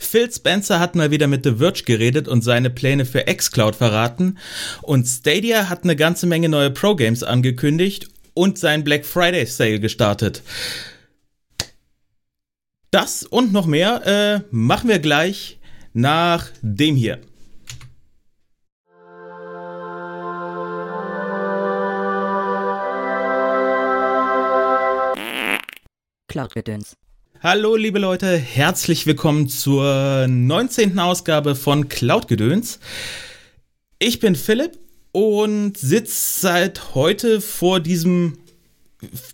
Phil Spencer hat mal wieder mit The Verge geredet und seine Pläne für xCloud verraten. Und Stadia hat eine ganze Menge neue Pro-Games angekündigt und sein Black Friday Sale gestartet. Das und noch mehr äh, machen wir gleich nach dem hier. Cloud-Gedöns. Hallo liebe Leute, herzlich willkommen zur 19. Ausgabe von Cloud-Gedöns. Ich bin Philipp und sitze seit heute vor diesem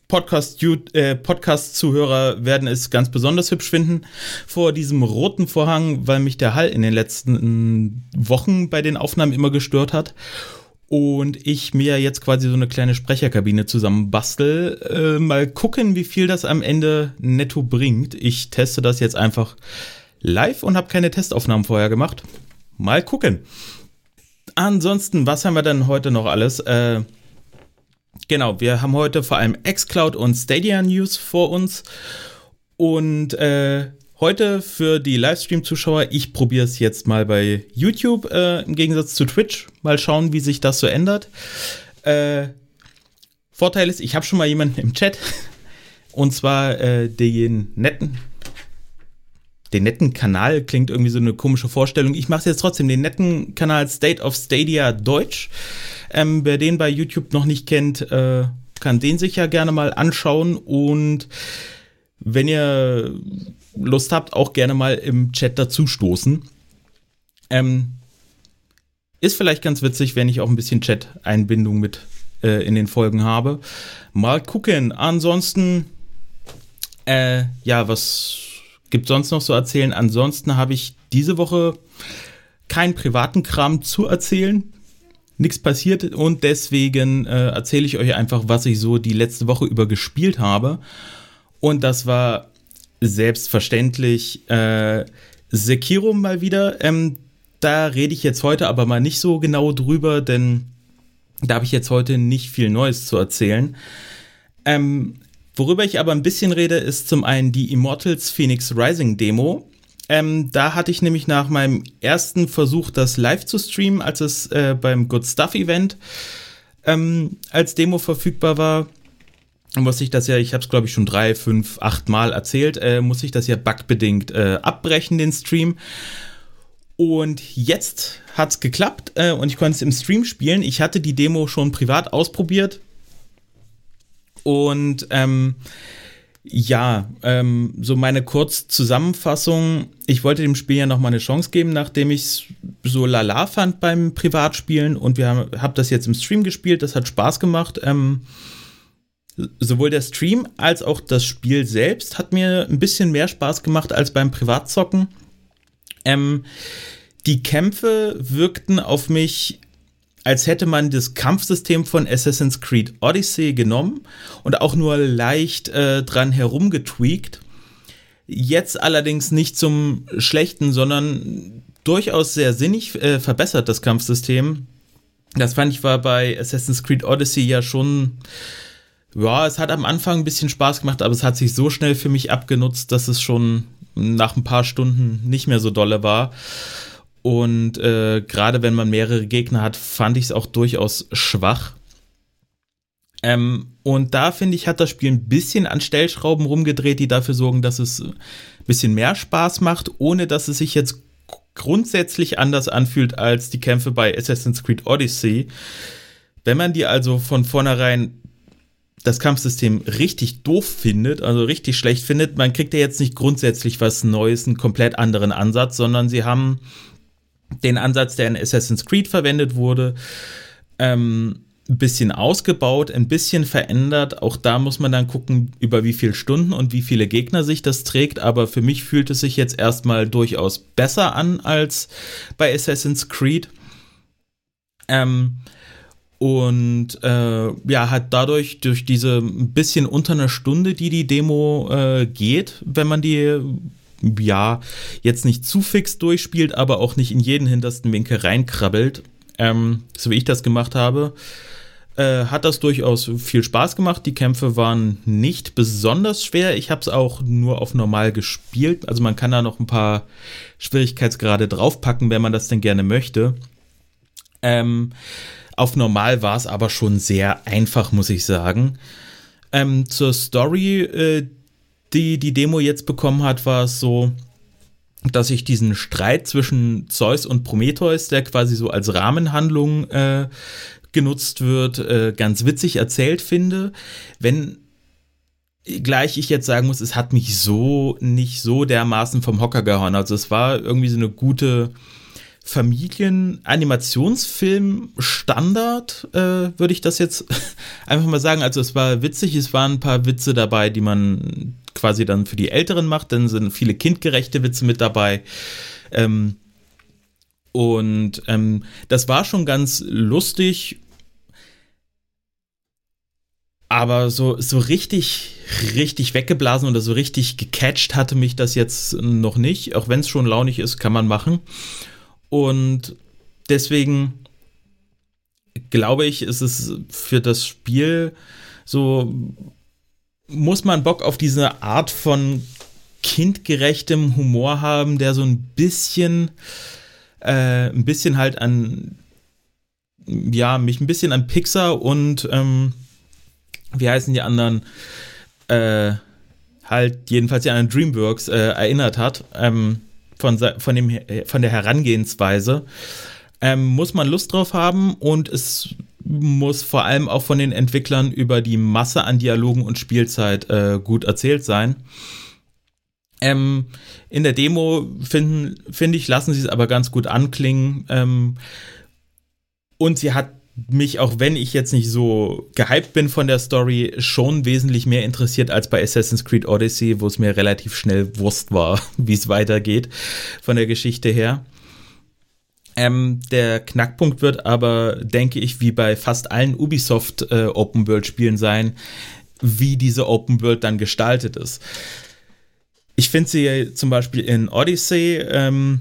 Podcast, äh, Podcast-Zuhörer werden es ganz besonders hübsch finden vor diesem roten Vorhang, weil mich der Hall in den letzten Wochen bei den Aufnahmen immer gestört hat und ich mir jetzt quasi so eine kleine Sprecherkabine zusammenbastel. Äh, mal gucken, wie viel das am Ende netto bringt. Ich teste das jetzt einfach live und habe keine Testaufnahmen vorher gemacht. Mal gucken. Ansonsten, was haben wir dann heute noch alles? Äh, genau, wir haben heute vor allem xCloud und Stadia News vor uns. Und äh, Heute für die Livestream-Zuschauer, ich probiere es jetzt mal bei YouTube äh, im Gegensatz zu Twitch. Mal schauen, wie sich das so ändert. Äh, Vorteil ist, ich habe schon mal jemanden im Chat. Und zwar äh, den netten. Den netten Kanal klingt irgendwie so eine komische Vorstellung. Ich mache jetzt trotzdem den netten Kanal State of Stadia Deutsch. Ähm, wer den bei YouTube noch nicht kennt, äh, kann den sich ja gerne mal anschauen. Und wenn ihr Lust habt, auch gerne mal im Chat dazu stoßen. Ähm, ist vielleicht ganz witzig, wenn ich auch ein bisschen Chat-Einbindung mit äh, in den Folgen habe. Mal gucken. Ansonsten, äh, ja, was gibt sonst noch so erzählen? Ansonsten habe ich diese Woche keinen privaten Kram zu erzählen. Nichts passiert und deswegen äh, erzähle ich euch einfach, was ich so die letzte Woche über gespielt habe. Und das war selbstverständlich äh, Sekiro mal wieder. Ähm, da rede ich jetzt heute aber mal nicht so genau drüber, denn da habe ich jetzt heute nicht viel Neues zu erzählen. Ähm, worüber ich aber ein bisschen rede, ist zum einen die Immortals Phoenix Rising Demo. Ähm, da hatte ich nämlich nach meinem ersten Versuch, das live zu streamen, als es äh, beim Good Stuff Event ähm, als Demo verfügbar war, muss ich das ja, ich habe es glaube ich schon drei, fünf, acht Mal erzählt, äh, muss ich das ja bugbedingt äh, abbrechen, den Stream. Und jetzt hat's geklappt äh, und ich konnte es im Stream spielen. Ich hatte die Demo schon privat ausprobiert. Und ähm, ja, ähm, so meine Kurzzusammenfassung. Ich wollte dem Spiel ja nochmal eine Chance geben, nachdem ich es so lala fand beim Privatspielen. Und wir haben hab das jetzt im Stream gespielt. Das hat Spaß gemacht. Ähm, sowohl der Stream als auch das Spiel selbst hat mir ein bisschen mehr Spaß gemacht als beim Privatzocken. Ähm, die Kämpfe wirkten auf mich, als hätte man das Kampfsystem von Assassin's Creed Odyssey genommen und auch nur leicht äh, dran herumgetweakt. Jetzt allerdings nicht zum Schlechten, sondern durchaus sehr sinnig äh, verbessert, das Kampfsystem. Das fand ich war bei Assassin's Creed Odyssey ja schon ja, es hat am Anfang ein bisschen Spaß gemacht, aber es hat sich so schnell für mich abgenutzt, dass es schon nach ein paar Stunden nicht mehr so dolle war. Und äh, gerade wenn man mehrere Gegner hat, fand ich es auch durchaus schwach. Ähm, und da finde ich, hat das Spiel ein bisschen an Stellschrauben rumgedreht, die dafür sorgen, dass es ein bisschen mehr Spaß macht, ohne dass es sich jetzt grundsätzlich anders anfühlt als die Kämpfe bei Assassin's Creed Odyssey. Wenn man die also von vornherein das Kampfsystem richtig doof findet, also richtig schlecht findet, man kriegt ja jetzt nicht grundsätzlich was Neues, einen komplett anderen Ansatz, sondern sie haben den Ansatz, der in Assassin's Creed verwendet wurde, ähm, ein bisschen ausgebaut, ein bisschen verändert. Auch da muss man dann gucken, über wie viele Stunden und wie viele Gegner sich das trägt. Aber für mich fühlt es sich jetzt erstmal durchaus besser an als bei Assassin's Creed. Ähm, und äh, ja, hat dadurch durch diese bisschen unter einer Stunde, die die Demo äh, geht, wenn man die ja jetzt nicht zu fix durchspielt, aber auch nicht in jeden hintersten Winkel reinkrabbelt, ähm, so wie ich das gemacht habe, äh, hat das durchaus viel Spaß gemacht. Die Kämpfe waren nicht besonders schwer. Ich habe es auch nur auf normal gespielt. Also man kann da noch ein paar Schwierigkeitsgrade draufpacken, wenn man das denn gerne möchte. Ähm, auf normal war es aber schon sehr einfach, muss ich sagen. Ähm, zur Story, äh, die die Demo jetzt bekommen hat, war es so, dass ich diesen Streit zwischen Zeus und Prometheus, der quasi so als Rahmenhandlung äh, genutzt wird, äh, ganz witzig erzählt finde. Wenn gleich ich jetzt sagen muss, es hat mich so nicht so dermaßen vom Hocker gehauen. Also es war irgendwie so eine gute Familien-Animationsfilm-Standard, äh, würde ich das jetzt einfach mal sagen. Also es war witzig, es waren ein paar Witze dabei, die man quasi dann für die Älteren macht. Dann sind viele kindgerechte Witze mit dabei. Ähm, und ähm, das war schon ganz lustig aber so, so richtig, richtig weggeblasen oder so richtig gecatcht hatte mich das jetzt noch nicht. Auch wenn es schon launig ist, kann man machen. Und deswegen glaube ich, ist es für das Spiel so, muss man Bock auf diese Art von kindgerechtem Humor haben, der so ein bisschen, äh, ein bisschen halt an, ja, mich ein bisschen an Pixar und, ähm, wie heißen die anderen, äh, halt jedenfalls die anderen Dreamworks äh, erinnert hat, ähm, von, von, dem, von der Herangehensweise, ähm, muss man Lust drauf haben und es muss vor allem auch von den Entwicklern über die Masse an Dialogen und Spielzeit äh, gut erzählt sein. Ähm, in der Demo finde ich, lassen sie es aber ganz gut anklingen. Ähm, und sie hat mich, auch wenn ich jetzt nicht so gehypt bin von der Story, schon wesentlich mehr interessiert als bei Assassin's Creed Odyssey, wo es mir relativ schnell Wurst war, wie es weitergeht von der Geschichte her. Ähm, der Knackpunkt wird aber, denke ich, wie bei fast allen Ubisoft äh, Open World Spielen sein, wie diese Open World dann gestaltet ist. Ich finde sie zum Beispiel in Odyssey ähm,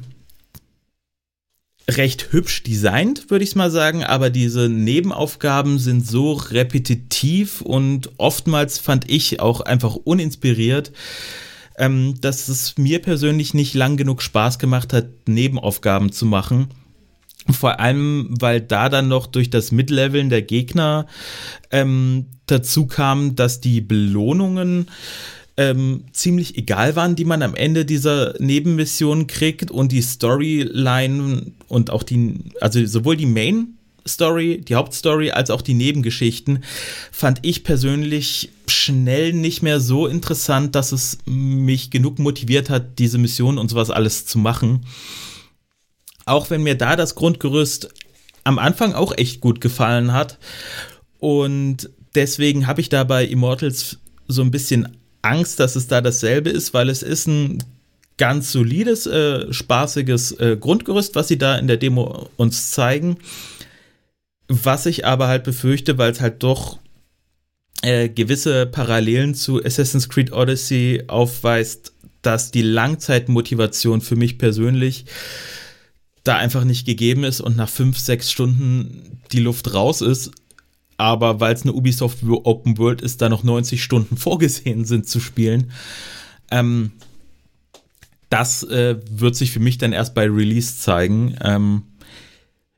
recht hübsch designt, würde ich mal sagen, aber diese Nebenaufgaben sind so repetitiv und oftmals fand ich auch einfach uninspiriert, ähm, dass es mir persönlich nicht lang genug Spaß gemacht hat, Nebenaufgaben zu machen. Vor allem, weil da dann noch durch das Midleveln der Gegner ähm, dazu kam, dass die Belohnungen ähm, ziemlich egal waren, die man am Ende dieser Nebenmission kriegt und die Storyline und auch die, also sowohl die Main Story, die Hauptstory, als auch die Nebengeschichten, fand ich persönlich schnell nicht mehr so interessant, dass es mich genug motiviert hat, diese Mission und sowas alles zu machen. Auch wenn mir da das Grundgerüst am Anfang auch echt gut gefallen hat. Und deswegen habe ich da bei Immortals so ein bisschen Angst, dass es da dasselbe ist, weil es ist ein ganz solides, äh, spaßiges äh, Grundgerüst, was sie da in der Demo uns zeigen. Was ich aber halt befürchte, weil es halt doch äh, gewisse Parallelen zu Assassin's Creed Odyssey aufweist, dass die Langzeitmotivation für mich persönlich da einfach nicht gegeben ist und nach fünf, sechs Stunden die Luft raus ist aber weil es eine Ubisoft Open World ist, da noch 90 Stunden vorgesehen sind zu spielen. Ähm, das äh, wird sich für mich dann erst bei Release zeigen. Ähm,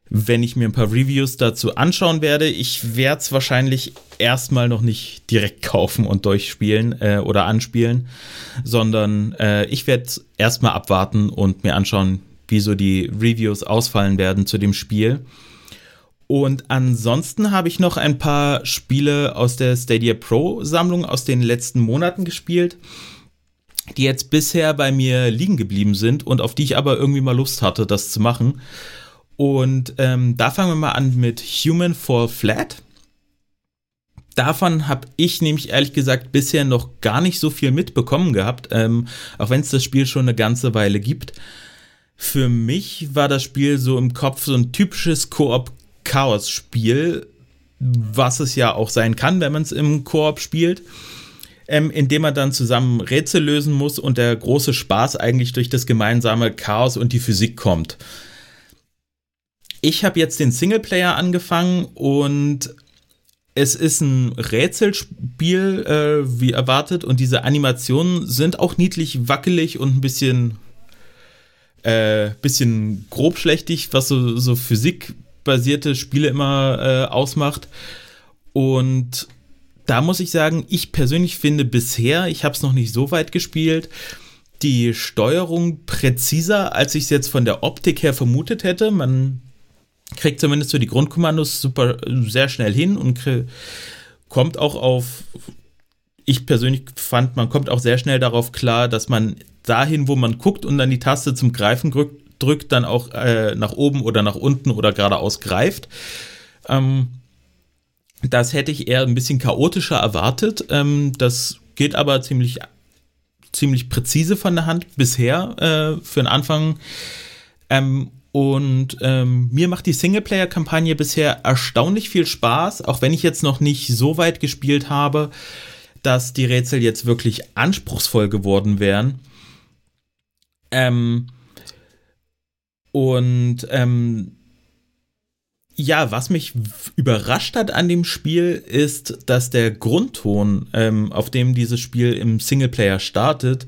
wenn ich mir ein paar Reviews dazu anschauen werde, ich werde es wahrscheinlich erstmal noch nicht direkt kaufen und durchspielen äh, oder anspielen, sondern äh, ich werde erstmal abwarten und mir anschauen, wie so die Reviews ausfallen werden zu dem Spiel. Und ansonsten habe ich noch ein paar Spiele aus der Stadia Pro Sammlung aus den letzten Monaten gespielt, die jetzt bisher bei mir liegen geblieben sind und auf die ich aber irgendwie mal Lust hatte, das zu machen. Und ähm, da fangen wir mal an mit Human Fall Flat. Davon habe ich nämlich ehrlich gesagt bisher noch gar nicht so viel mitbekommen gehabt, ähm, auch wenn es das Spiel schon eine ganze Weile gibt. Für mich war das Spiel so im Kopf so ein typisches Koop Chaos-Spiel, was es ja auch sein kann, wenn man es im Koop spielt, ähm, indem man dann zusammen Rätsel lösen muss und der große Spaß eigentlich durch das gemeinsame Chaos und die Physik kommt. Ich habe jetzt den Singleplayer angefangen und es ist ein Rätselspiel, äh, wie erwartet, und diese Animationen sind auch niedlich wackelig und ein bisschen, äh, bisschen grobschlächtig, was so, so physikbasierte Spiele immer äh, ausmacht. Und da muss ich sagen, ich persönlich finde bisher, ich habe es noch nicht so weit gespielt, die Steuerung präziser, als ich es jetzt von der Optik her vermutet hätte. Man kriegt zumindest so die Grundkommandos super sehr schnell hin und kommt auch auf. Ich persönlich fand, man kommt auch sehr schnell darauf klar, dass man dahin, wo man guckt und dann die Taste zum Greifen drückt, dann auch äh, nach oben oder nach unten oder geradeaus greift. Ähm, das hätte ich eher ein bisschen chaotischer erwartet. Ähm, das geht aber ziemlich, ziemlich präzise von der Hand bisher äh, für den Anfang. Ähm, und ähm, mir macht die Singleplayer-Kampagne bisher erstaunlich viel Spaß, auch wenn ich jetzt noch nicht so weit gespielt habe, dass die Rätsel jetzt wirklich anspruchsvoll geworden wären. Ähm, und ähm, ja, was mich überrascht hat an dem Spiel ist, dass der Grundton, ähm, auf dem dieses Spiel im Singleplayer startet,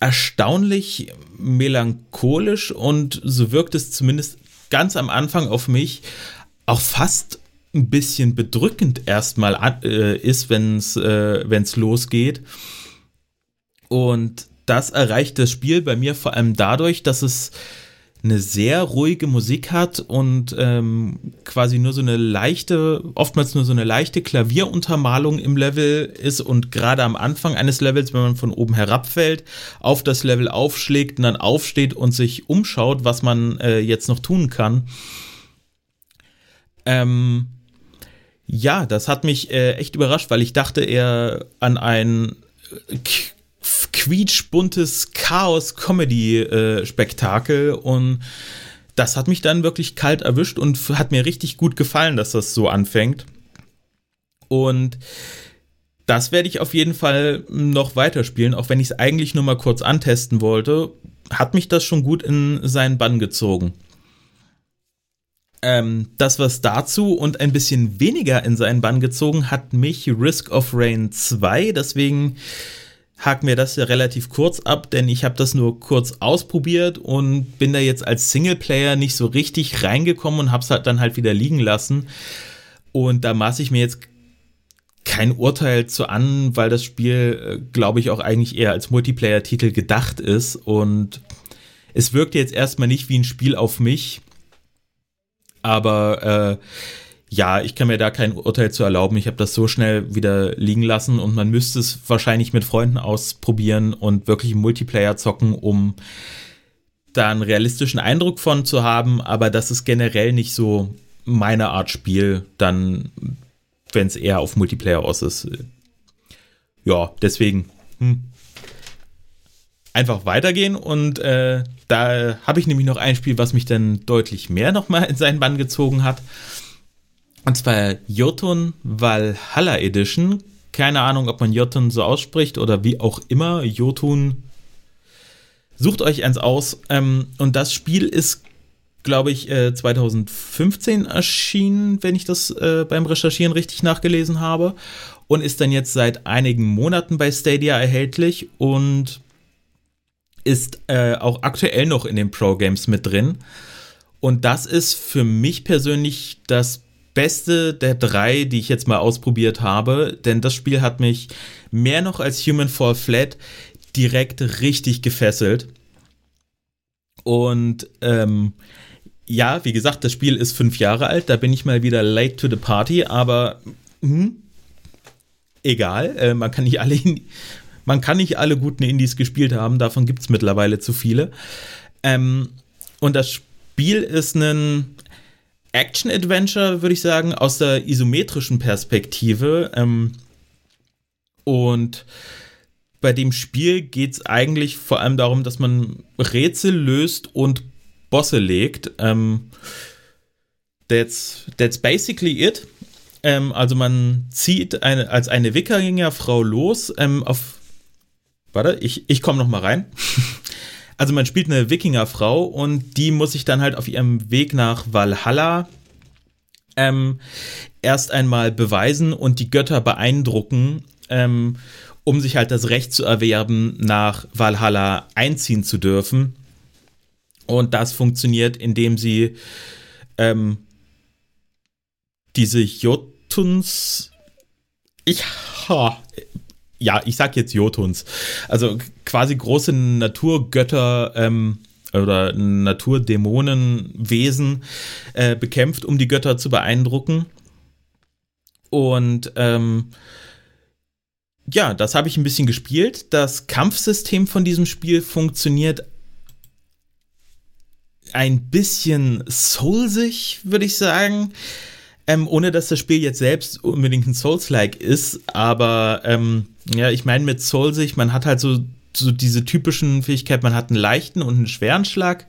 erstaunlich melancholisch und so wirkt es zumindest ganz am Anfang auf mich auch fast ein bisschen bedrückend erstmal äh, ist, wenn es äh, wenn's losgeht. Und das erreicht das Spiel bei mir vor allem dadurch, dass es eine sehr ruhige Musik hat und ähm, quasi nur so eine leichte, oftmals nur so eine leichte Klavieruntermalung im Level ist und gerade am Anfang eines Levels, wenn man von oben herabfällt, auf das Level aufschlägt und dann aufsteht und sich umschaut, was man äh, jetzt noch tun kann. Ähm, ja, das hat mich äh, echt überrascht, weil ich dachte eher an ein quietschbuntes Chaos-Comedy-Spektakel und das hat mich dann wirklich kalt erwischt und hat mir richtig gut gefallen, dass das so anfängt. Und das werde ich auf jeden Fall noch weiterspielen, auch wenn ich es eigentlich nur mal kurz antesten wollte, hat mich das schon gut in seinen Bann gezogen. Ähm, das was dazu und ein bisschen weniger in seinen Bann gezogen hat mich Risk of Rain 2, deswegen hak mir das ja relativ kurz ab, denn ich habe das nur kurz ausprobiert und bin da jetzt als Singleplayer nicht so richtig reingekommen und habe es halt dann halt wieder liegen lassen. Und da maße ich mir jetzt kein Urteil zu an, weil das Spiel, äh, glaube ich, auch eigentlich eher als Multiplayer-Titel gedacht ist. Und es wirkt jetzt erstmal nicht wie ein Spiel auf mich. Aber äh, ja, ich kann mir da kein Urteil zu erlauben. Ich habe das so schnell wieder liegen lassen und man müsste es wahrscheinlich mit Freunden ausprobieren und wirklich Multiplayer zocken, um da einen realistischen Eindruck von zu haben. Aber das ist generell nicht so meine Art Spiel, dann, wenn es eher auf Multiplayer aus ist. Ja, deswegen. Hm. Einfach weitergehen und äh, da habe ich nämlich noch ein Spiel, was mich dann deutlich mehr nochmal in seinen Bann gezogen hat. Und zwar Jotun Valhalla Edition. Keine Ahnung, ob man Jotun so ausspricht oder wie auch immer. Jotun. Sucht euch eins aus. Ähm, und das Spiel ist, glaube ich, äh, 2015 erschienen, wenn ich das äh, beim Recherchieren richtig nachgelesen habe. Und ist dann jetzt seit einigen Monaten bei Stadia erhältlich und ist äh, auch aktuell noch in den Pro Games mit drin. Und das ist für mich persönlich das beste der drei, die ich jetzt mal ausprobiert habe, denn das Spiel hat mich mehr noch als Human Fall Flat direkt richtig gefesselt. Und ähm, ja, wie gesagt, das Spiel ist fünf Jahre alt, da bin ich mal wieder late to the party, aber hm, egal, äh, man kann nicht alle man kann nicht alle guten Indies gespielt haben, davon gibt es mittlerweile zu viele. Ähm, und das Spiel ist ein Action-Adventure, würde ich sagen, aus der isometrischen Perspektive. Ähm, und bei dem Spiel geht es eigentlich vor allem darum, dass man Rätsel löst und Bosse legt. Ähm, that's, that's basically it. Ähm, also man zieht eine, als eine Wikingerfrau los ähm, auf. Warte, ich, ich komme noch mal rein. Also man spielt eine Wikingerfrau und die muss sich dann halt auf ihrem Weg nach Valhalla ähm, erst einmal beweisen und die Götter beeindrucken, ähm, um sich halt das Recht zu erwerben, nach Valhalla einziehen zu dürfen. Und das funktioniert, indem sie ähm, diese Jotuns. Ich. Ha, ja, ich sag jetzt Jotuns. Also quasi große Naturgötter ähm, oder Naturdämonenwesen äh, bekämpft, um die Götter zu beeindrucken. Und ähm, ja, das habe ich ein bisschen gespielt. Das Kampfsystem von diesem Spiel funktioniert ein bisschen soulsig, würde ich sagen. Ähm, ohne dass das Spiel jetzt selbst unbedingt ein Souls-like ist, aber ähm, ja, ich meine mit soulsig, man hat halt so, so diese typischen Fähigkeiten, man hat einen leichten und einen schweren Schlag,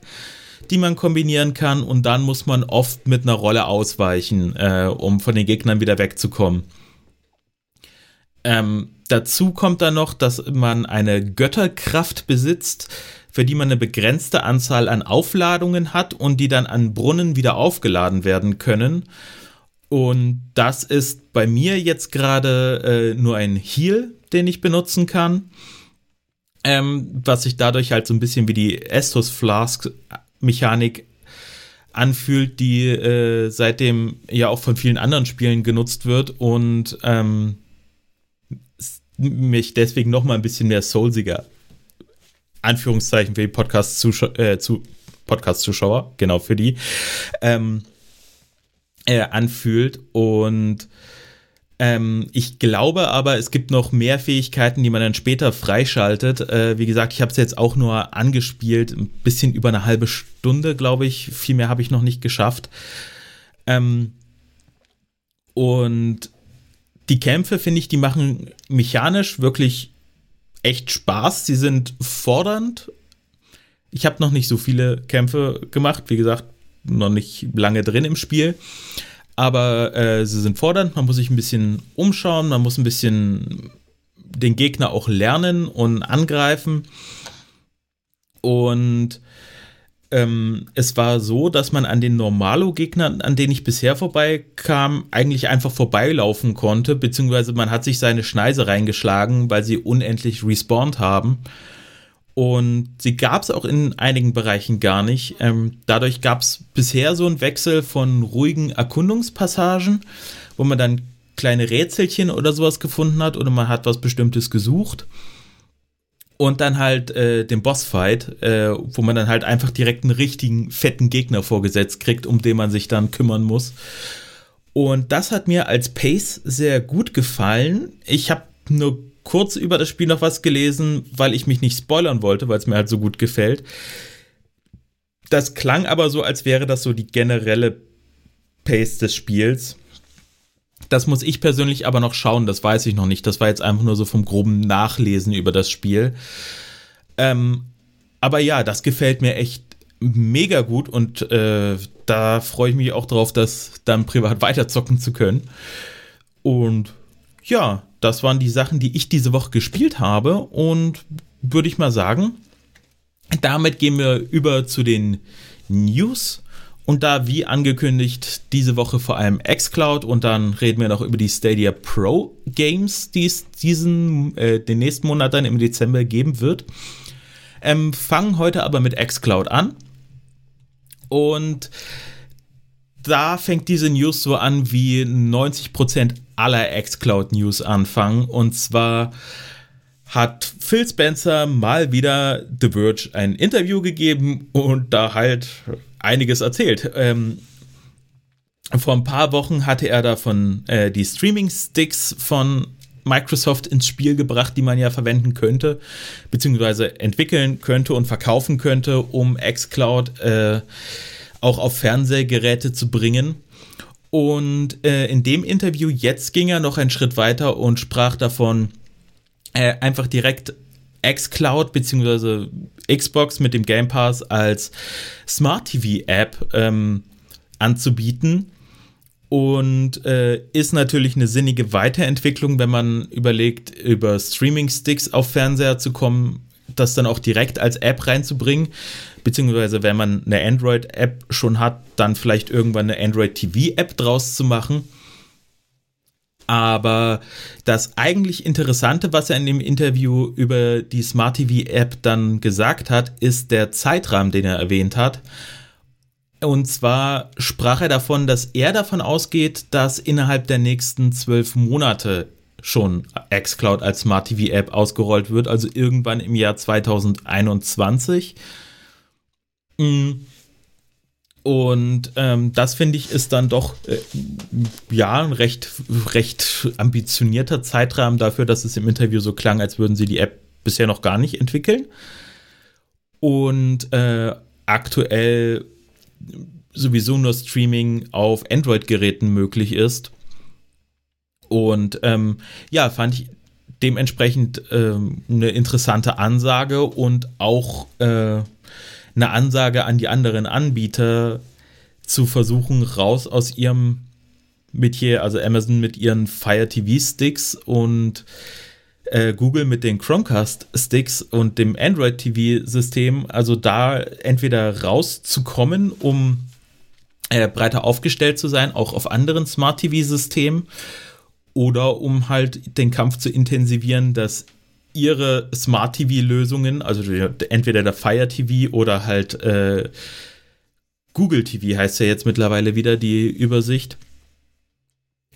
die man kombinieren kann und dann muss man oft mit einer Rolle ausweichen, äh, um von den Gegnern wieder wegzukommen. Ähm, dazu kommt dann noch, dass man eine Götterkraft besitzt, für die man eine begrenzte Anzahl an Aufladungen hat und die dann an Brunnen wieder aufgeladen werden können. Und das ist bei mir jetzt gerade äh, nur ein Heal, den ich benutzen kann. Ähm, was sich dadurch halt so ein bisschen wie die Estus Flask Mechanik anfühlt, die äh, seitdem ja auch von vielen anderen Spielen genutzt wird und ähm, mich deswegen noch mal ein bisschen mehr soulsiger Anführungszeichen für die Podcast-Zuschauer, äh, zu, Podcast-Zuschauer, genau für die, ähm, äh, anfühlt. Und ähm, ich glaube aber, es gibt noch mehr Fähigkeiten, die man dann später freischaltet. Äh, wie gesagt, ich habe es jetzt auch nur angespielt, ein bisschen über eine halbe Stunde, glaube ich. Viel mehr habe ich noch nicht geschafft. Ähm, und die Kämpfe, finde ich, die machen mechanisch wirklich echt Spaß. Sie sind fordernd. Ich habe noch nicht so viele Kämpfe gemacht, wie gesagt, noch nicht lange drin im Spiel. Aber äh, sie sind fordernd, man muss sich ein bisschen umschauen, man muss ein bisschen den Gegner auch lernen und angreifen. Und ähm, es war so, dass man an den Normalo-Gegnern, an denen ich bisher vorbeikam, eigentlich einfach vorbeilaufen konnte, beziehungsweise man hat sich seine Schneise reingeschlagen, weil sie unendlich respawned haben. Und sie gab es auch in einigen Bereichen gar nicht. Ähm, dadurch gab es bisher so einen Wechsel von ruhigen Erkundungspassagen, wo man dann kleine Rätselchen oder sowas gefunden hat oder man hat was Bestimmtes gesucht und dann halt äh, den Bossfight, äh, wo man dann halt einfach direkt einen richtigen fetten Gegner vorgesetzt kriegt, um den man sich dann kümmern muss. Und das hat mir als Pace sehr gut gefallen. Ich habe nur kurz über das Spiel noch was gelesen, weil ich mich nicht spoilern wollte, weil es mir halt so gut gefällt. Das klang aber so, als wäre das so die generelle Pace des Spiels. Das muss ich persönlich aber noch schauen, das weiß ich noch nicht. Das war jetzt einfach nur so vom groben Nachlesen über das Spiel. Ähm, aber ja, das gefällt mir echt mega gut und äh, da freue ich mich auch drauf, das dann privat weiterzocken zu können. Und ja, das waren die Sachen, die ich diese Woche gespielt habe und würde ich mal sagen, damit gehen wir über zu den News. Und da, wie angekündigt, diese Woche vor allem xCloud und dann reden wir noch über die Stadia Pro Games, die es diesen, äh, den nächsten Monat dann im Dezember geben wird. Ähm, fangen heute aber mit xCloud an. Und da fängt diese News so an, wie 90% aller xCloud News anfangen. Und zwar hat Phil Spencer mal wieder The Verge ein Interview gegeben und da halt einiges erzählt. Ähm, vor ein paar Wochen hatte er davon äh, die Streaming-Sticks von Microsoft ins Spiel gebracht, die man ja verwenden könnte, beziehungsweise entwickeln könnte und verkaufen könnte, um xCloud äh, auch auf Fernsehgeräte zu bringen. Und äh, in dem Interview jetzt ging er noch einen Schritt weiter und sprach davon, äh, einfach direkt xCloud bzw. Xbox mit dem Game Pass als Smart TV App ähm, anzubieten. Und äh, ist natürlich eine sinnige Weiterentwicklung, wenn man überlegt, über Streaming-Sticks auf Fernseher zu kommen, das dann auch direkt als App reinzubringen. Beziehungsweise, wenn man eine Android-App schon hat, dann vielleicht irgendwann eine Android-TV-App draus zu machen. Aber das eigentlich Interessante, was er in dem Interview über die Smart TV App dann gesagt hat, ist der Zeitrahmen, den er erwähnt hat. Und zwar sprach er davon, dass er davon ausgeht, dass innerhalb der nächsten zwölf Monate schon xCloud als Smart TV App ausgerollt wird, also irgendwann im Jahr 2021. Mhm. Und ähm, das finde ich ist dann doch äh, ja ein recht, recht ambitionierter Zeitrahmen dafür, dass es im Interview so klang, als würden sie die App bisher noch gar nicht entwickeln. Und äh, aktuell sowieso nur Streaming auf Android-Geräten möglich ist. Und ähm, ja, fand ich dementsprechend ähm, eine interessante Ansage und auch äh, eine Ansage an die anderen Anbieter zu versuchen, raus aus ihrem Metier, also Amazon mit ihren Fire TV Sticks und äh, Google mit den Chromecast Sticks und dem Android TV System, also da entweder rauszukommen, um äh, breiter aufgestellt zu sein, auch auf anderen Smart TV Systemen oder um halt den Kampf zu intensivieren, dass ihre Smart TV-Lösungen, also entweder der Fire TV oder halt äh, Google TV heißt ja jetzt mittlerweile wieder die Übersicht,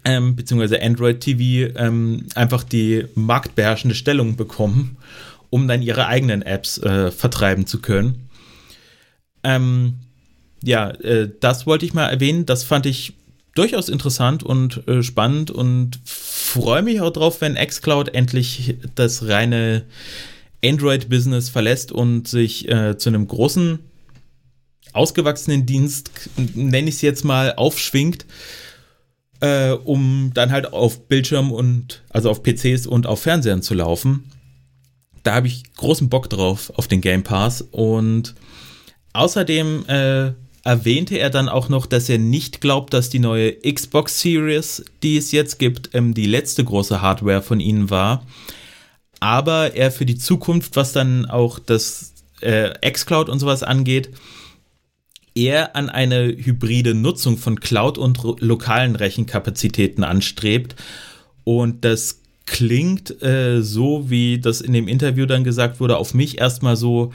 ähm, beziehungsweise Android TV, ähm, einfach die marktbeherrschende Stellung bekommen, um dann ihre eigenen Apps äh, vertreiben zu können. Ähm, ja, äh, das wollte ich mal erwähnen. Das fand ich durchaus interessant und äh, spannend und freue mich auch drauf, wenn xCloud endlich das reine Android-Business verlässt und sich äh, zu einem großen, ausgewachsenen Dienst, nenne ich es jetzt mal, aufschwingt, äh, um dann halt auf Bildschirm und, also auf PCs und auf Fernsehern zu laufen. Da habe ich großen Bock drauf, auf den Game Pass und außerdem äh, erwähnte er dann auch noch, dass er nicht glaubt, dass die neue Xbox Series, die es jetzt gibt, ähm, die letzte große Hardware von ihnen war. Aber er für die Zukunft, was dann auch das äh, xCloud und sowas angeht, eher an eine hybride Nutzung von Cloud und lokalen Rechenkapazitäten anstrebt. Und das klingt äh, so, wie das in dem Interview dann gesagt wurde, auf mich erstmal so,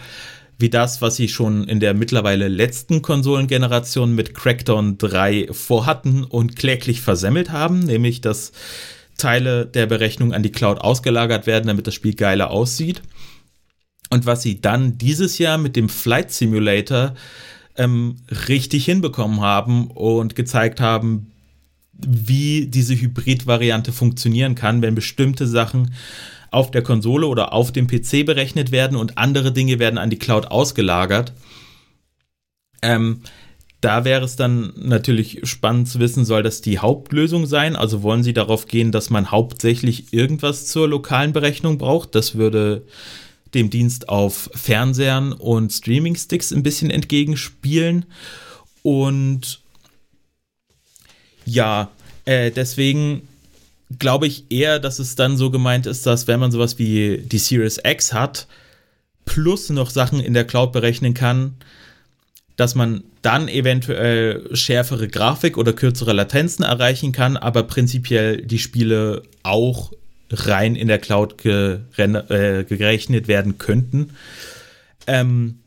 wie das, was sie schon in der mittlerweile letzten Konsolengeneration mit Crackdown 3 vorhatten und kläglich versemmelt haben, nämlich dass Teile der Berechnung an die Cloud ausgelagert werden, damit das Spiel geiler aussieht. Und was sie dann dieses Jahr mit dem Flight Simulator ähm, richtig hinbekommen haben und gezeigt haben, wie diese Hybrid-Variante funktionieren kann, wenn bestimmte Sachen auf der Konsole oder auf dem PC berechnet werden und andere Dinge werden an die Cloud ausgelagert. Ähm, da wäre es dann natürlich spannend zu wissen, soll das die Hauptlösung sein? Also wollen Sie darauf gehen, dass man hauptsächlich irgendwas zur lokalen Berechnung braucht? Das würde dem Dienst auf Fernsehern und Streaming-Sticks ein bisschen entgegenspielen. Und ja, äh, deswegen glaube ich eher, dass es dann so gemeint ist, dass wenn man sowas wie die Series X hat, plus noch Sachen in der Cloud berechnen kann, dass man dann eventuell schärfere Grafik oder kürzere Latenzen erreichen kann, aber prinzipiell die Spiele auch rein in der Cloud äh, gerechnet werden könnten. Ähm,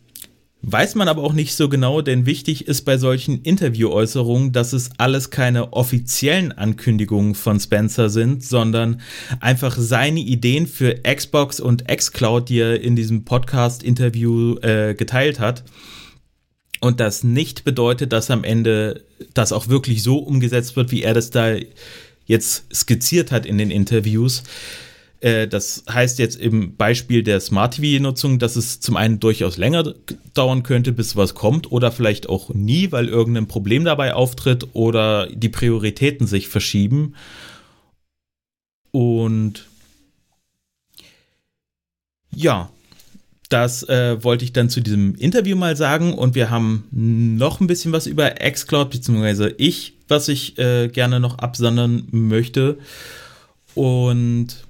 Weiß man aber auch nicht so genau, denn wichtig ist bei solchen Interviewäußerungen, dass es alles keine offiziellen Ankündigungen von Spencer sind, sondern einfach seine Ideen für Xbox und xCloud, die er in diesem Podcast-Interview äh, geteilt hat. Und das nicht bedeutet, dass am Ende das auch wirklich so umgesetzt wird, wie er das da jetzt skizziert hat in den Interviews. Äh, das heißt jetzt im Beispiel der Smart TV-Nutzung, dass es zum einen durchaus länger dauern könnte, bis was kommt, oder vielleicht auch nie, weil irgendein Problem dabei auftritt oder die Prioritäten sich verschieben. Und ja, das äh, wollte ich dann zu diesem Interview mal sagen und wir haben noch ein bisschen was über xCloud, beziehungsweise ich, was ich äh, gerne noch absondern möchte. Und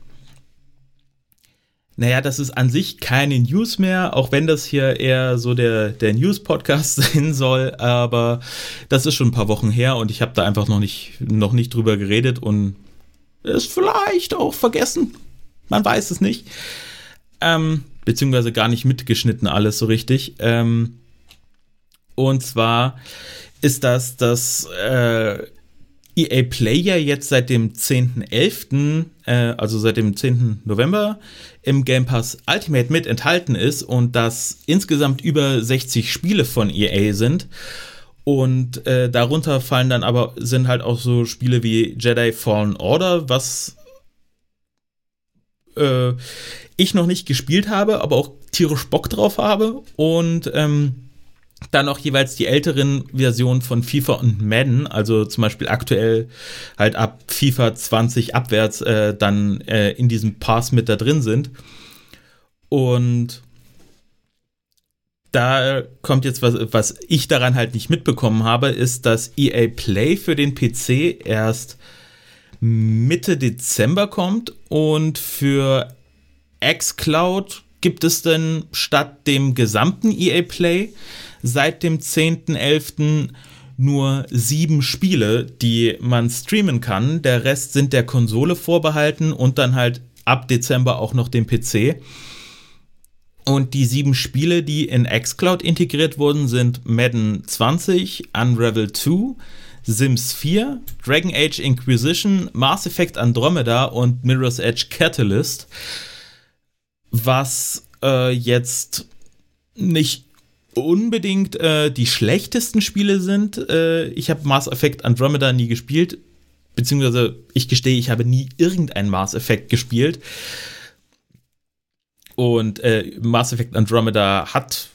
naja, das ist an sich keine News mehr, auch wenn das hier eher so der, der News-Podcast sein soll, aber das ist schon ein paar Wochen her und ich habe da einfach noch nicht, noch nicht drüber geredet und ist vielleicht auch vergessen. Man weiß es nicht. Ähm, beziehungsweise gar nicht mitgeschnitten alles so richtig. Ähm, und zwar ist das das äh, EA Player jetzt seit dem 10.11., äh, also seit dem 10. November, im Game Pass Ultimate mit enthalten ist und dass insgesamt über 60 Spiele von EA sind. Und äh, darunter fallen dann aber, sind halt auch so Spiele wie Jedi Fallen Order, was äh, ich noch nicht gespielt habe, aber auch tierisch Bock drauf habe. Und ähm, dann auch jeweils die älteren Versionen von FIFA und Madden, also zum Beispiel aktuell halt ab FIFA 20 abwärts äh, dann äh, in diesem Pass mit da drin sind. Und da kommt jetzt was, was ich daran halt nicht mitbekommen habe, ist, dass EA Play für den PC erst Mitte Dezember kommt und für xCloud gibt es dann statt dem gesamten EA Play seit dem 10.11. nur sieben Spiele, die man streamen kann. Der Rest sind der Konsole vorbehalten und dann halt ab Dezember auch noch dem PC. Und die sieben Spiele, die in xCloud integriert wurden, sind Madden 20, Unravel 2, Sims 4, Dragon Age Inquisition, Mass Effect Andromeda und Mirror's Edge Catalyst. Was äh, jetzt nicht unbedingt äh, die schlechtesten Spiele sind. Äh, ich habe Mass Effect Andromeda nie gespielt, beziehungsweise ich gestehe, ich habe nie irgendein Mass Effect gespielt. Und äh, Mass Effect Andromeda hat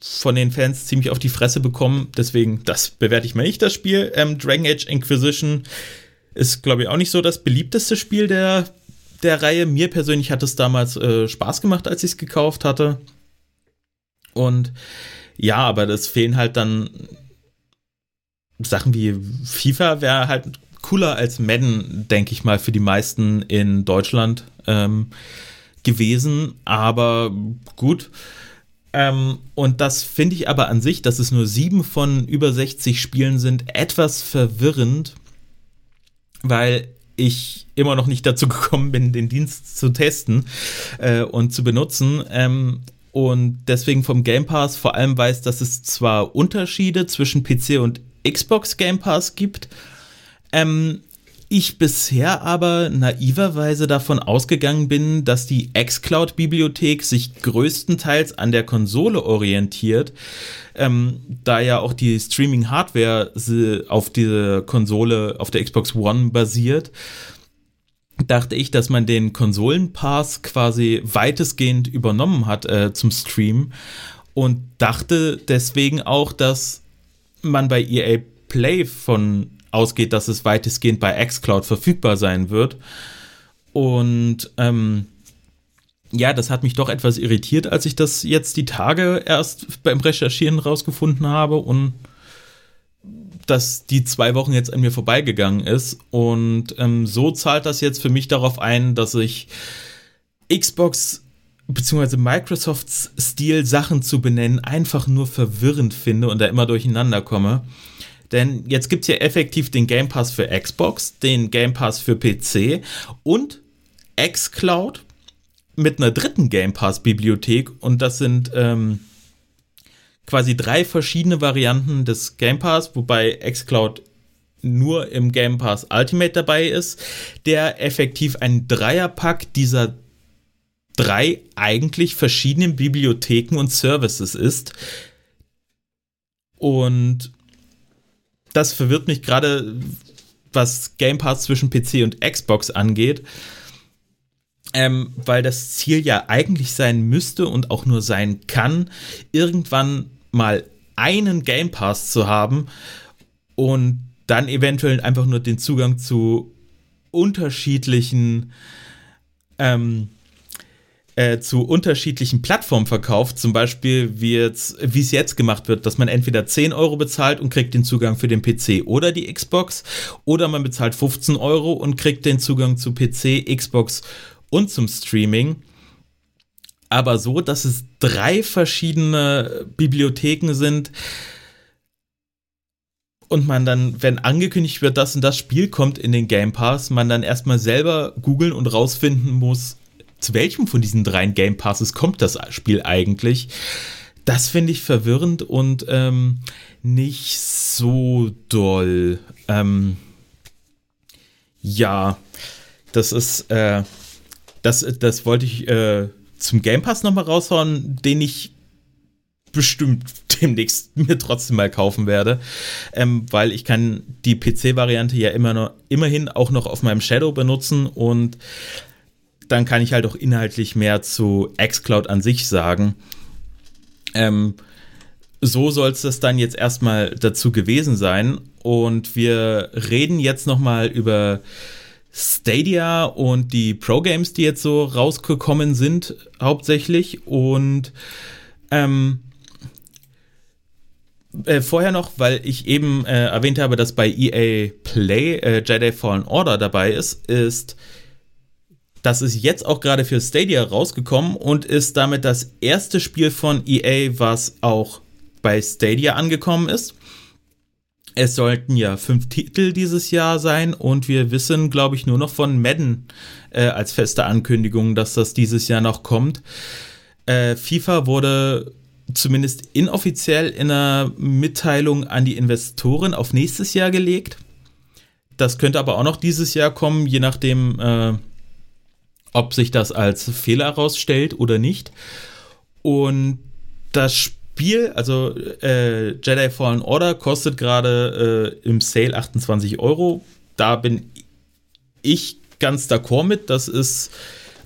von den Fans ziemlich auf die Fresse bekommen, deswegen das bewerte ich mal nicht, das Spiel. Ähm, Dragon Age Inquisition ist, glaube ich, auch nicht so das beliebteste Spiel der, der Reihe. Mir persönlich hat es damals äh, Spaß gemacht, als ich es gekauft hatte. Und ja, aber das fehlen halt dann Sachen wie FIFA wäre halt cooler als Madden, denke ich mal, für die meisten in Deutschland ähm, gewesen. Aber gut. Ähm, und das finde ich aber an sich, dass es nur sieben von über 60 Spielen sind, etwas verwirrend, weil ich immer noch nicht dazu gekommen bin, den Dienst zu testen äh, und zu benutzen. Ähm, und deswegen vom Game Pass vor allem weiß, dass es zwar Unterschiede zwischen PC und Xbox Game Pass gibt, ähm, ich bisher aber naiverweise davon ausgegangen bin, dass die xCloud-Bibliothek sich größtenteils an der Konsole orientiert, ähm, da ja auch die Streaming-Hardware auf diese Konsole, auf der Xbox One basiert dachte ich, dass man den Konsolenpass quasi weitestgehend übernommen hat äh, zum Stream und dachte deswegen auch, dass man bei EA Play von ausgeht, dass es weitestgehend bei xCloud verfügbar sein wird. Und ähm, ja, das hat mich doch etwas irritiert, als ich das jetzt die Tage erst beim Recherchieren rausgefunden habe und dass die zwei Wochen jetzt an mir vorbeigegangen ist. Und ähm, so zahlt das jetzt für mich darauf ein, dass ich Xbox bzw. Microsofts Stil, Sachen zu benennen, einfach nur verwirrend finde und da immer durcheinander komme. Denn jetzt gibt es ja effektiv den Game Pass für Xbox, den Game Pass für PC und xCloud mit einer dritten Game Pass-Bibliothek und das sind ähm, quasi drei verschiedene Varianten des Game Pass, wobei xCloud nur im Game Pass Ultimate dabei ist, der effektiv ein Dreierpack dieser drei eigentlich verschiedenen Bibliotheken und Services ist. Und das verwirrt mich gerade, was Game Pass zwischen PC und Xbox angeht. Ähm, weil das Ziel ja eigentlich sein müsste und auch nur sein kann, irgendwann mal einen Game Pass zu haben und dann eventuell einfach nur den Zugang zu unterschiedlichen ähm, äh, zu unterschiedlichen Plattformen verkauft, zum Beispiel wie es jetzt gemacht wird, dass man entweder 10 Euro bezahlt und kriegt den Zugang für den PC oder die Xbox, oder man bezahlt 15 Euro und kriegt den Zugang zu PC, Xbox und zum Streaming aber so, dass es drei verschiedene Bibliotheken sind. und man dann, wenn angekündigt wird, dass und das Spiel kommt in den Game Pass, man dann erstmal selber googeln und rausfinden muss, zu welchem von diesen drei Game Passes kommt das Spiel eigentlich. Das finde ich verwirrend und ähm, nicht so doll. Ähm, ja, das ist, äh, das, das wollte ich äh, zum Game Pass nochmal raushauen, den ich bestimmt demnächst mir trotzdem mal kaufen werde, ähm, weil ich kann die PC-Variante ja immer noch, immerhin auch noch auf meinem Shadow benutzen und dann kann ich halt auch inhaltlich mehr zu xCloud an sich sagen. Ähm, so soll es das dann jetzt erstmal dazu gewesen sein und wir reden jetzt nochmal über Stadia und die Pro-Games, die jetzt so rausgekommen sind, hauptsächlich und ähm, äh, vorher noch, weil ich eben äh, erwähnt habe, dass bei EA Play äh, Jedi Fallen Order dabei ist, ist, das ist jetzt auch gerade für Stadia rausgekommen und ist damit das erste Spiel von EA, was auch bei Stadia angekommen ist. Es sollten ja fünf Titel dieses Jahr sein und wir wissen, glaube ich, nur noch von Madden äh, als feste Ankündigung, dass das dieses Jahr noch kommt. Äh, FIFA wurde zumindest inoffiziell in einer Mitteilung an die Investoren auf nächstes Jahr gelegt. Das könnte aber auch noch dieses Jahr kommen, je nachdem, äh, ob sich das als Fehler herausstellt oder nicht. Und das Spiel, also äh, Jedi Fallen Order, kostet gerade äh, im Sale 28 Euro. Da bin ich ganz d'accord mit. Das ist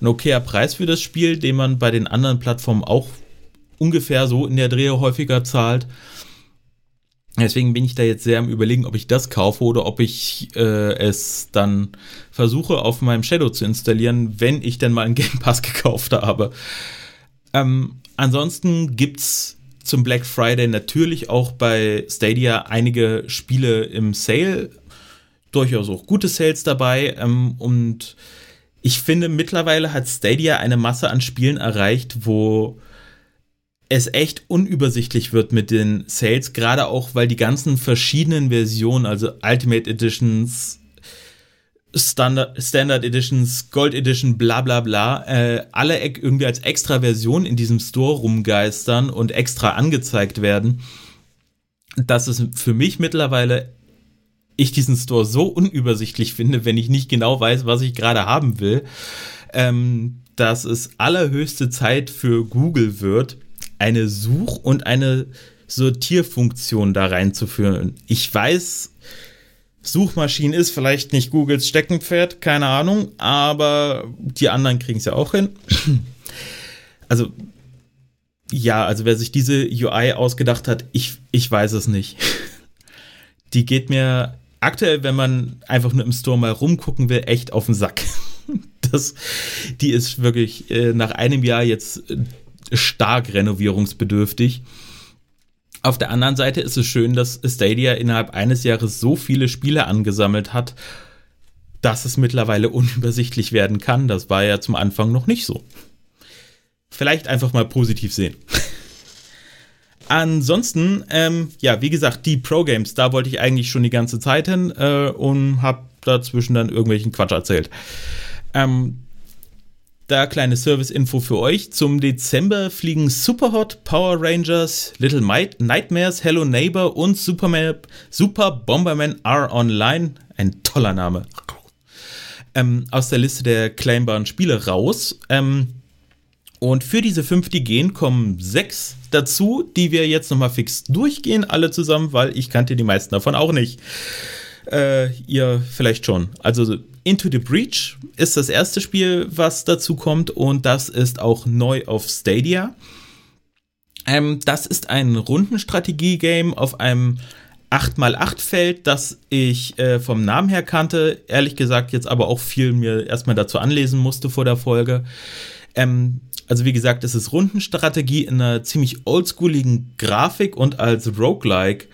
ein okayer Preis für das Spiel, den man bei den anderen Plattformen auch ungefähr so in der Drehe häufiger zahlt. Deswegen bin ich da jetzt sehr am Überlegen, ob ich das kaufe oder ob ich äh, es dann versuche, auf meinem Shadow zu installieren, wenn ich denn mal einen Game Pass gekauft habe. Ähm, ansonsten es zum Black Friday natürlich auch bei Stadia einige Spiele im Sale. Durchaus auch gute Sales dabei. Ähm, und ich finde, mittlerweile hat Stadia eine Masse an Spielen erreicht, wo es echt unübersichtlich wird mit den Sales, gerade auch, weil die ganzen verschiedenen Versionen, also Ultimate Editions, Standard, Standard Editions, Gold Edition, bla bla bla, äh, alle irgendwie als extra Version in diesem Store rumgeistern und extra angezeigt werden, dass es für mich mittlerweile ich diesen Store so unübersichtlich finde, wenn ich nicht genau weiß, was ich gerade haben will, ähm, dass es allerhöchste Zeit für Google wird, eine Such- und eine Sortierfunktion da reinzuführen. Ich weiß, Suchmaschinen ist vielleicht nicht Googles Steckenpferd, keine Ahnung, aber die anderen kriegen es ja auch hin. Also, ja, also wer sich diese UI ausgedacht hat, ich, ich weiß es nicht. Die geht mir aktuell, wenn man einfach nur im Store mal rumgucken will, echt auf den Sack. Das, die ist wirklich äh, nach einem Jahr jetzt äh, stark renovierungsbedürftig. Auf der anderen Seite ist es schön, dass Stadia innerhalb eines Jahres so viele Spiele angesammelt hat, dass es mittlerweile unübersichtlich werden kann. Das war ja zum Anfang noch nicht so. Vielleicht einfach mal positiv sehen. Ansonsten, ähm, ja, wie gesagt, die Pro-Games, da wollte ich eigentlich schon die ganze Zeit hin äh, und habe dazwischen dann irgendwelchen Quatsch erzählt. Ähm, da kleine Service-Info für euch. Zum Dezember fliegen Superhot, Power Rangers, Little Might, Nightmares, Hello Neighbor und Superman, Super Bomberman R Online. Ein toller Name. Ähm, aus der Liste der claimbaren Spiele raus. Ähm, und für diese fünf, die gehen, kommen sechs dazu, die wir jetzt nochmal fix durchgehen, alle zusammen, weil ich kannte die meisten davon auch nicht. Äh, ihr vielleicht schon. Also Into the Breach ist das erste Spiel, was dazu kommt und das ist auch neu auf Stadia. Ähm, das ist ein Rundenstrategie-Game auf einem 8x8-Feld, das ich äh, vom Namen her kannte, ehrlich gesagt jetzt aber auch viel mir erstmal dazu anlesen musste vor der Folge. Ähm, also wie gesagt, es ist Rundenstrategie in einer ziemlich oldschooligen Grafik und als Roguelike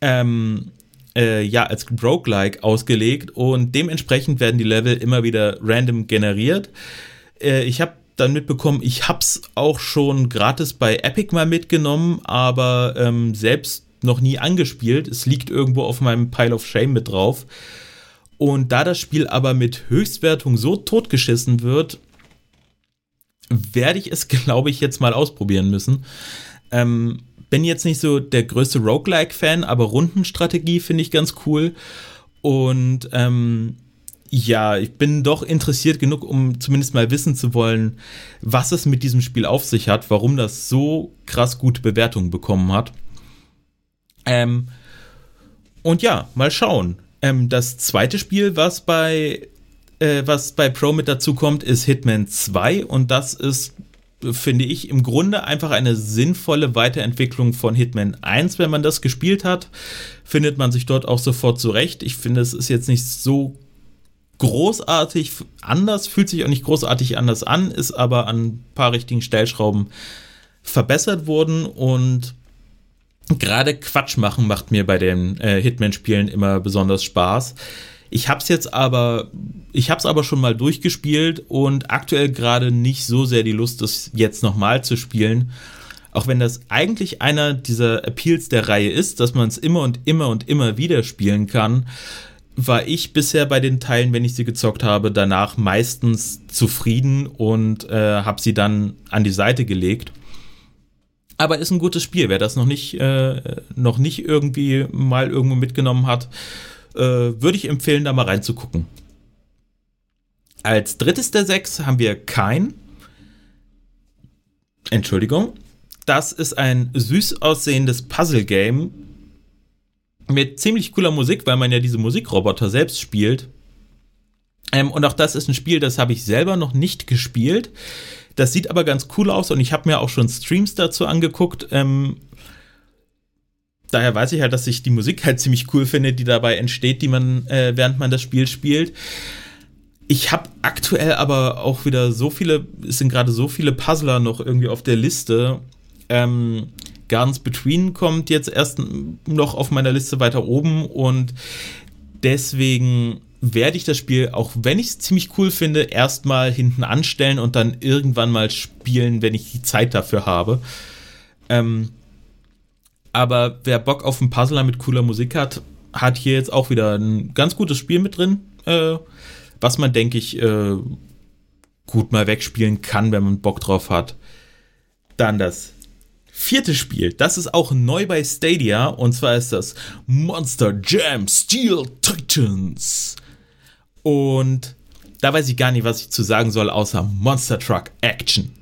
ähm, äh, ja als Roguelike ausgelegt und dementsprechend werden die Level immer wieder random generiert. Äh, ich habe dann mitbekommen, ich hab's auch schon gratis bei Epic mal mitgenommen, aber ähm, selbst noch nie angespielt. Es liegt irgendwo auf meinem Pile of Shame mit drauf. Und da das Spiel aber mit Höchstwertung so totgeschissen wird, werde ich es, glaube ich, jetzt mal ausprobieren müssen. Ähm, bin jetzt nicht so der größte Roguelike-Fan, aber Rundenstrategie finde ich ganz cool. Und ähm, ja, ich bin doch interessiert genug, um zumindest mal wissen zu wollen, was es mit diesem Spiel auf sich hat, warum das so krass gute Bewertungen bekommen hat. Ähm, und ja, mal schauen. Ähm, das zweite Spiel, was bei, äh, was bei Pro mit dazu kommt, ist Hitman 2 und das ist, finde ich, im Grunde einfach eine sinnvolle Weiterentwicklung von Hitman 1. Wenn man das gespielt hat, findet man sich dort auch sofort zurecht. Ich finde, es ist jetzt nicht so großartig anders, fühlt sich auch nicht großartig anders an, ist aber an ein paar richtigen Stellschrauben verbessert worden und gerade Quatsch machen macht mir bei den äh, Hitman-Spielen immer besonders Spaß. Ich hab's jetzt aber, ich hab's aber schon mal durchgespielt und aktuell gerade nicht so sehr die Lust, das jetzt nochmal zu spielen. Auch wenn das eigentlich einer dieser Appeals der Reihe ist, dass man es immer und immer und immer wieder spielen kann, war ich bisher bei den Teilen, wenn ich sie gezockt habe, danach meistens zufrieden und äh, habe sie dann an die Seite gelegt. Aber ist ein gutes Spiel. Wer das noch nicht, äh, noch nicht irgendwie mal irgendwo mitgenommen hat, äh, würde ich empfehlen, da mal reinzugucken. Als drittes der sechs haben wir kein. Entschuldigung. Das ist ein süß aussehendes Puzzle-Game, mit ziemlich cooler Musik, weil man ja diese Musikroboter selbst spielt. Ähm, und auch das ist ein Spiel, das habe ich selber noch nicht gespielt. Das sieht aber ganz cool aus und ich habe mir auch schon Streams dazu angeguckt. Ähm, daher weiß ich halt, dass ich die Musik halt ziemlich cool finde, die dabei entsteht, die man, äh, während man das Spiel spielt. Ich habe aktuell aber auch wieder so viele, es sind gerade so viele Puzzler noch irgendwie auf der Liste. Ähm, Gardens Between kommt jetzt erst noch auf meiner Liste weiter oben und deswegen werde ich das Spiel, auch wenn ich es ziemlich cool finde, erstmal hinten anstellen und dann irgendwann mal spielen, wenn ich die Zeit dafür habe. Ähm, aber wer Bock auf einen Puzzler mit cooler Musik hat, hat hier jetzt auch wieder ein ganz gutes Spiel mit drin, äh, was man, denke ich, äh, gut mal wegspielen kann, wenn man Bock drauf hat. Dann das Vierte Spiel, das ist auch neu bei Stadia und zwar ist das Monster Jam Steel Titans. Und da weiß ich gar nicht, was ich zu sagen soll, außer Monster Truck Action.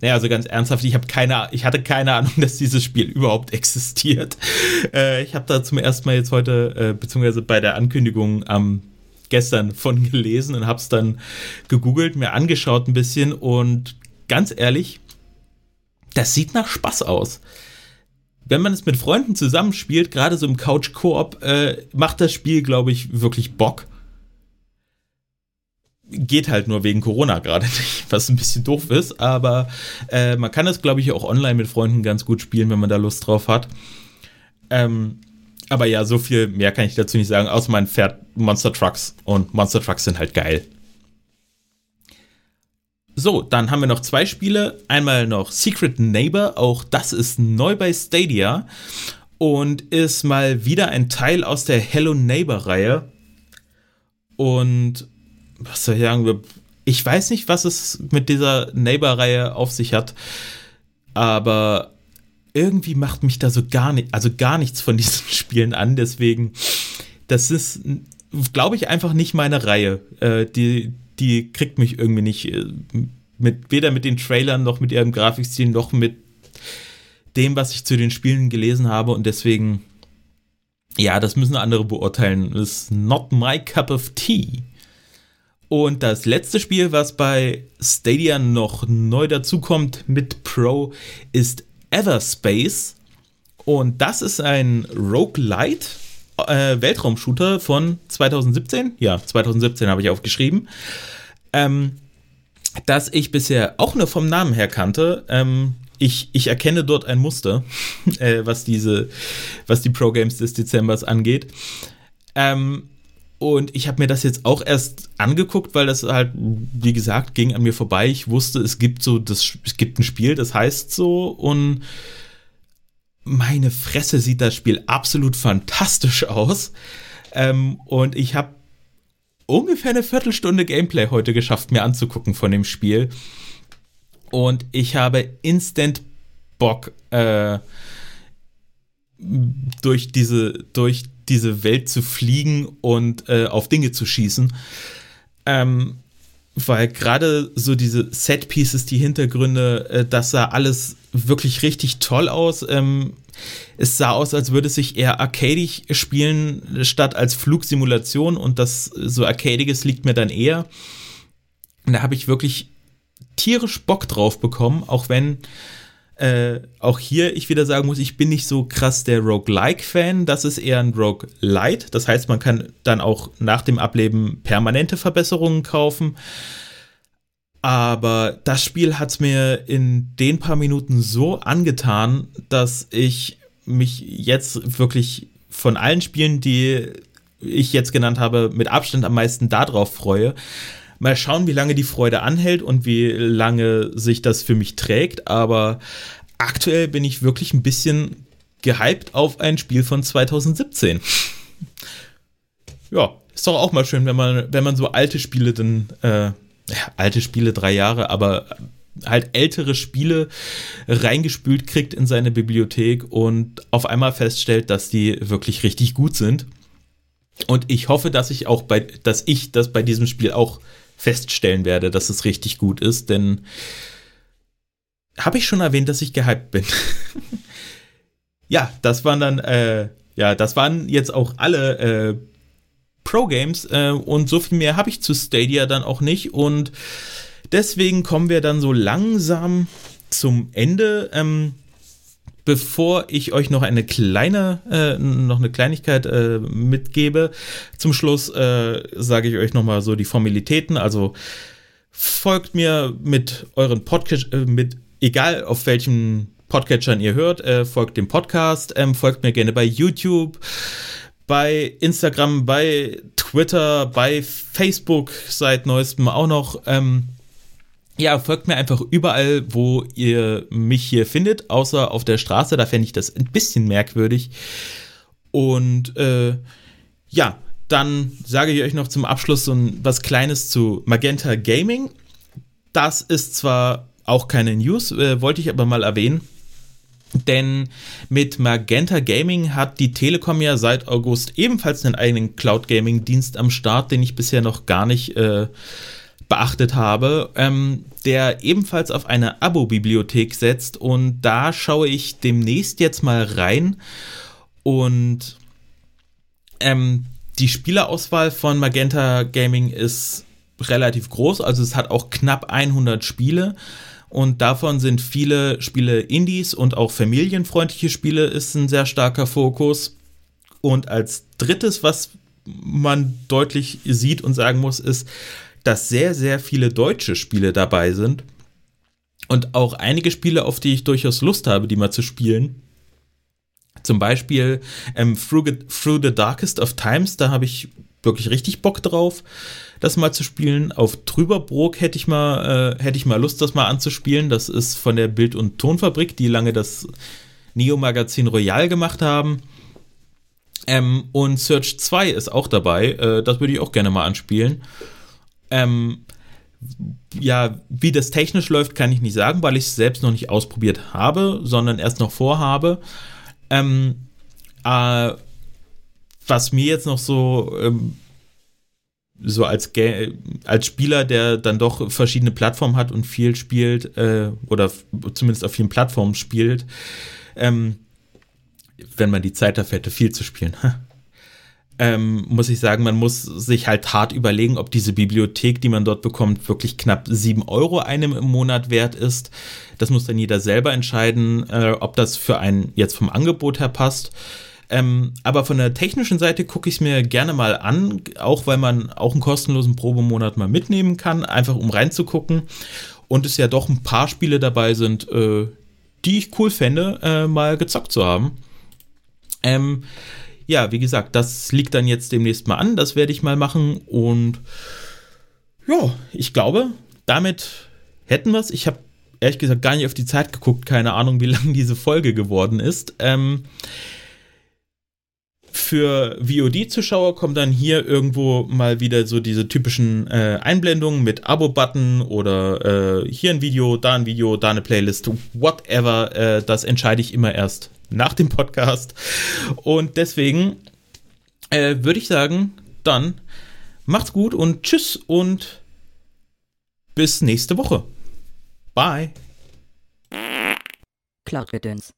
Naja, also ganz ernsthaft, ich keine, ich hatte keine Ahnung, dass dieses Spiel überhaupt existiert. Äh, ich habe da zum ersten Mal jetzt heute, äh, beziehungsweise bei der Ankündigung am gestern von gelesen und habe es dann gegoogelt, mir angeschaut ein bisschen und ganz ehrlich, das sieht nach Spaß aus. Wenn man es mit Freunden zusammenspielt, gerade so im Couch-Koop, äh, macht das Spiel, glaube ich, wirklich Bock. Geht halt nur wegen Corona gerade nicht, was ein bisschen doof ist, aber äh, man kann es, glaube ich, auch online mit Freunden ganz gut spielen, wenn man da Lust drauf hat. Ähm, aber ja, so viel mehr kann ich dazu nicht sagen, außer man fährt Monster Trucks und Monster Trucks sind halt geil. So, dann haben wir noch zwei Spiele. Einmal noch Secret Neighbor, auch das ist neu bei Stadia und ist mal wieder ein Teil aus der Hello Neighbor Reihe. Und was soll ich sagen, ich weiß nicht, was es mit dieser Neighbor-Reihe auf sich hat, aber irgendwie macht mich da so gar nicht, also gar nichts von diesen Spielen an. Deswegen, das ist, glaube ich, einfach nicht meine Reihe. Äh, die, die kriegt mich irgendwie nicht äh, mit, weder mit den Trailern noch mit ihrem Grafikstil noch mit dem, was ich zu den Spielen gelesen habe und deswegen, ja, das müssen andere beurteilen. Ist not my cup of tea. Und das letzte Spiel, was bei Stadia noch neu dazukommt mit Pro, ist Everspace. Und das ist ein Roguelite äh, Weltraumshooter von 2017. Ja, 2017 habe ich aufgeschrieben. Ähm, das ich bisher auch nur vom Namen her kannte. Ähm, ich, ich erkenne dort ein Muster, äh, was diese, was die Pro Games des Dezembers angeht. Ähm, und ich habe mir das jetzt auch erst angeguckt, weil das halt, wie gesagt, ging an mir vorbei. Ich wusste, es gibt so, das, es gibt ein Spiel, das heißt so und meine Fresse sieht das Spiel absolut fantastisch aus. Ähm, und ich habe ungefähr eine Viertelstunde Gameplay heute geschafft, mir anzugucken von dem Spiel. Und ich habe instant Bock, äh, durch diese, durch diese Welt zu fliegen und äh, auf Dinge zu schießen. Ähm, weil gerade so diese Set-Pieces, die Hintergründe, äh, das sah alles wirklich richtig toll aus. Ähm, es sah aus, als würde es sich eher arcadig spielen, statt als Flugsimulation und das so arcadiges liegt mir dann eher. Und da habe ich wirklich tierisch Bock drauf bekommen, auch wenn äh, auch hier ich wieder sagen muss, ich bin nicht so krass der Roguelike-Fan. Das ist eher ein Roguelite. Das heißt, man kann dann auch nach dem Ableben permanente Verbesserungen kaufen. Aber das Spiel hat es mir in den paar Minuten so angetan, dass ich mich jetzt wirklich von allen Spielen, die ich jetzt genannt habe, mit Abstand am meisten darauf freue. Mal schauen, wie lange die Freude anhält und wie lange sich das für mich trägt. Aber aktuell bin ich wirklich ein bisschen gehypt auf ein Spiel von 2017. ja, ist doch auch mal schön, wenn man, wenn man so alte Spiele dann, äh, alte Spiele drei Jahre, aber halt ältere Spiele reingespült kriegt in seine Bibliothek und auf einmal feststellt, dass die wirklich richtig gut sind. Und ich hoffe, dass ich auch bei, dass ich das bei diesem Spiel auch feststellen werde, dass es richtig gut ist, denn habe ich schon erwähnt, dass ich gehypt bin. ja, das waren dann, äh, ja, das waren jetzt auch alle äh, Pro-Games äh, und so viel mehr habe ich zu Stadia dann auch nicht und deswegen kommen wir dann so langsam zum Ende. Ähm, bevor ich euch noch eine kleine, äh, noch eine Kleinigkeit äh, mitgebe, zum Schluss äh, sage ich euch nochmal so die Formalitäten. Also folgt mir mit euren Podcast, äh, mit egal auf welchem Podcatchern ihr hört, äh, folgt dem Podcast, ähm, folgt mir gerne bei YouTube, bei Instagram, bei Twitter, bei Facebook seit neuestem auch noch. Ähm, ja, folgt mir einfach überall, wo ihr mich hier findet, außer auf der Straße. Da fände ich das ein bisschen merkwürdig. Und äh, ja, dann sage ich euch noch zum Abschluss so ein, was Kleines zu Magenta Gaming. Das ist zwar auch keine News, äh, wollte ich aber mal erwähnen. Denn mit Magenta Gaming hat die Telekom ja seit August ebenfalls einen eigenen Cloud Gaming Dienst am Start, den ich bisher noch gar nicht äh, beachtet habe, ähm, der ebenfalls auf eine Abo-Bibliothek setzt. Und da schaue ich demnächst jetzt mal rein. Und ähm, die Spielerauswahl von Magenta Gaming ist relativ groß, also es hat auch knapp 100 Spiele. Und davon sind viele Spiele Indies und auch familienfreundliche Spiele ist ein sehr starker Fokus. Und als drittes, was man deutlich sieht und sagen muss, ist, dass sehr, sehr viele deutsche Spiele dabei sind. Und auch einige Spiele, auf die ich durchaus Lust habe, die mal zu spielen. Zum Beispiel ähm, Through, Through the Darkest of Times, da habe ich wirklich richtig Bock drauf, das mal zu spielen. Auf Trüberbrook hätte ich mal, äh, hätte ich mal Lust, das mal anzuspielen. Das ist von der Bild- und Tonfabrik, die lange das Neo-Magazin Royal gemacht haben. Ähm, und Search 2 ist auch dabei. Äh, das würde ich auch gerne mal anspielen. Ähm, ja, wie das technisch läuft, kann ich nicht sagen, weil ich es selbst noch nicht ausprobiert habe, sondern erst noch vorhabe. Ähm, äh, was mir jetzt noch so, ähm, so als, als Spieler, der dann doch verschiedene Plattformen hat und viel spielt, äh, oder zumindest auf vielen Plattformen spielt, ähm, wenn man die Zeit dafür hätte, viel zu spielen. ähm, muss ich sagen, man muss sich halt hart überlegen, ob diese Bibliothek, die man dort bekommt, wirklich knapp sieben Euro einem im Monat wert ist. Das muss dann jeder selber entscheiden, äh, ob das für einen jetzt vom Angebot her passt. Ähm, aber von der technischen Seite gucke ich es mir gerne mal an, auch weil man auch einen kostenlosen Probemonat mal mitnehmen kann, einfach um reinzugucken. Und es ja doch ein paar Spiele dabei sind, äh, die ich cool fände, äh, mal gezockt zu haben. Ähm, ja, wie gesagt, das liegt dann jetzt demnächst mal an. Das werde ich mal machen. Und ja, ich glaube, damit hätten wir es. Ich habe ehrlich gesagt gar nicht auf die Zeit geguckt, keine Ahnung, wie lang diese Folge geworden ist. Ähm, für VOD-Zuschauer kommen dann hier irgendwo mal wieder so diese typischen äh, Einblendungen mit Abo-Button oder äh, hier ein Video, da ein Video, da eine Playlist, whatever. Äh, das entscheide ich immer erst nach dem Podcast. Und deswegen äh, würde ich sagen, dann macht's gut und tschüss und bis nächste Woche. Bye. Cloud Gedöns.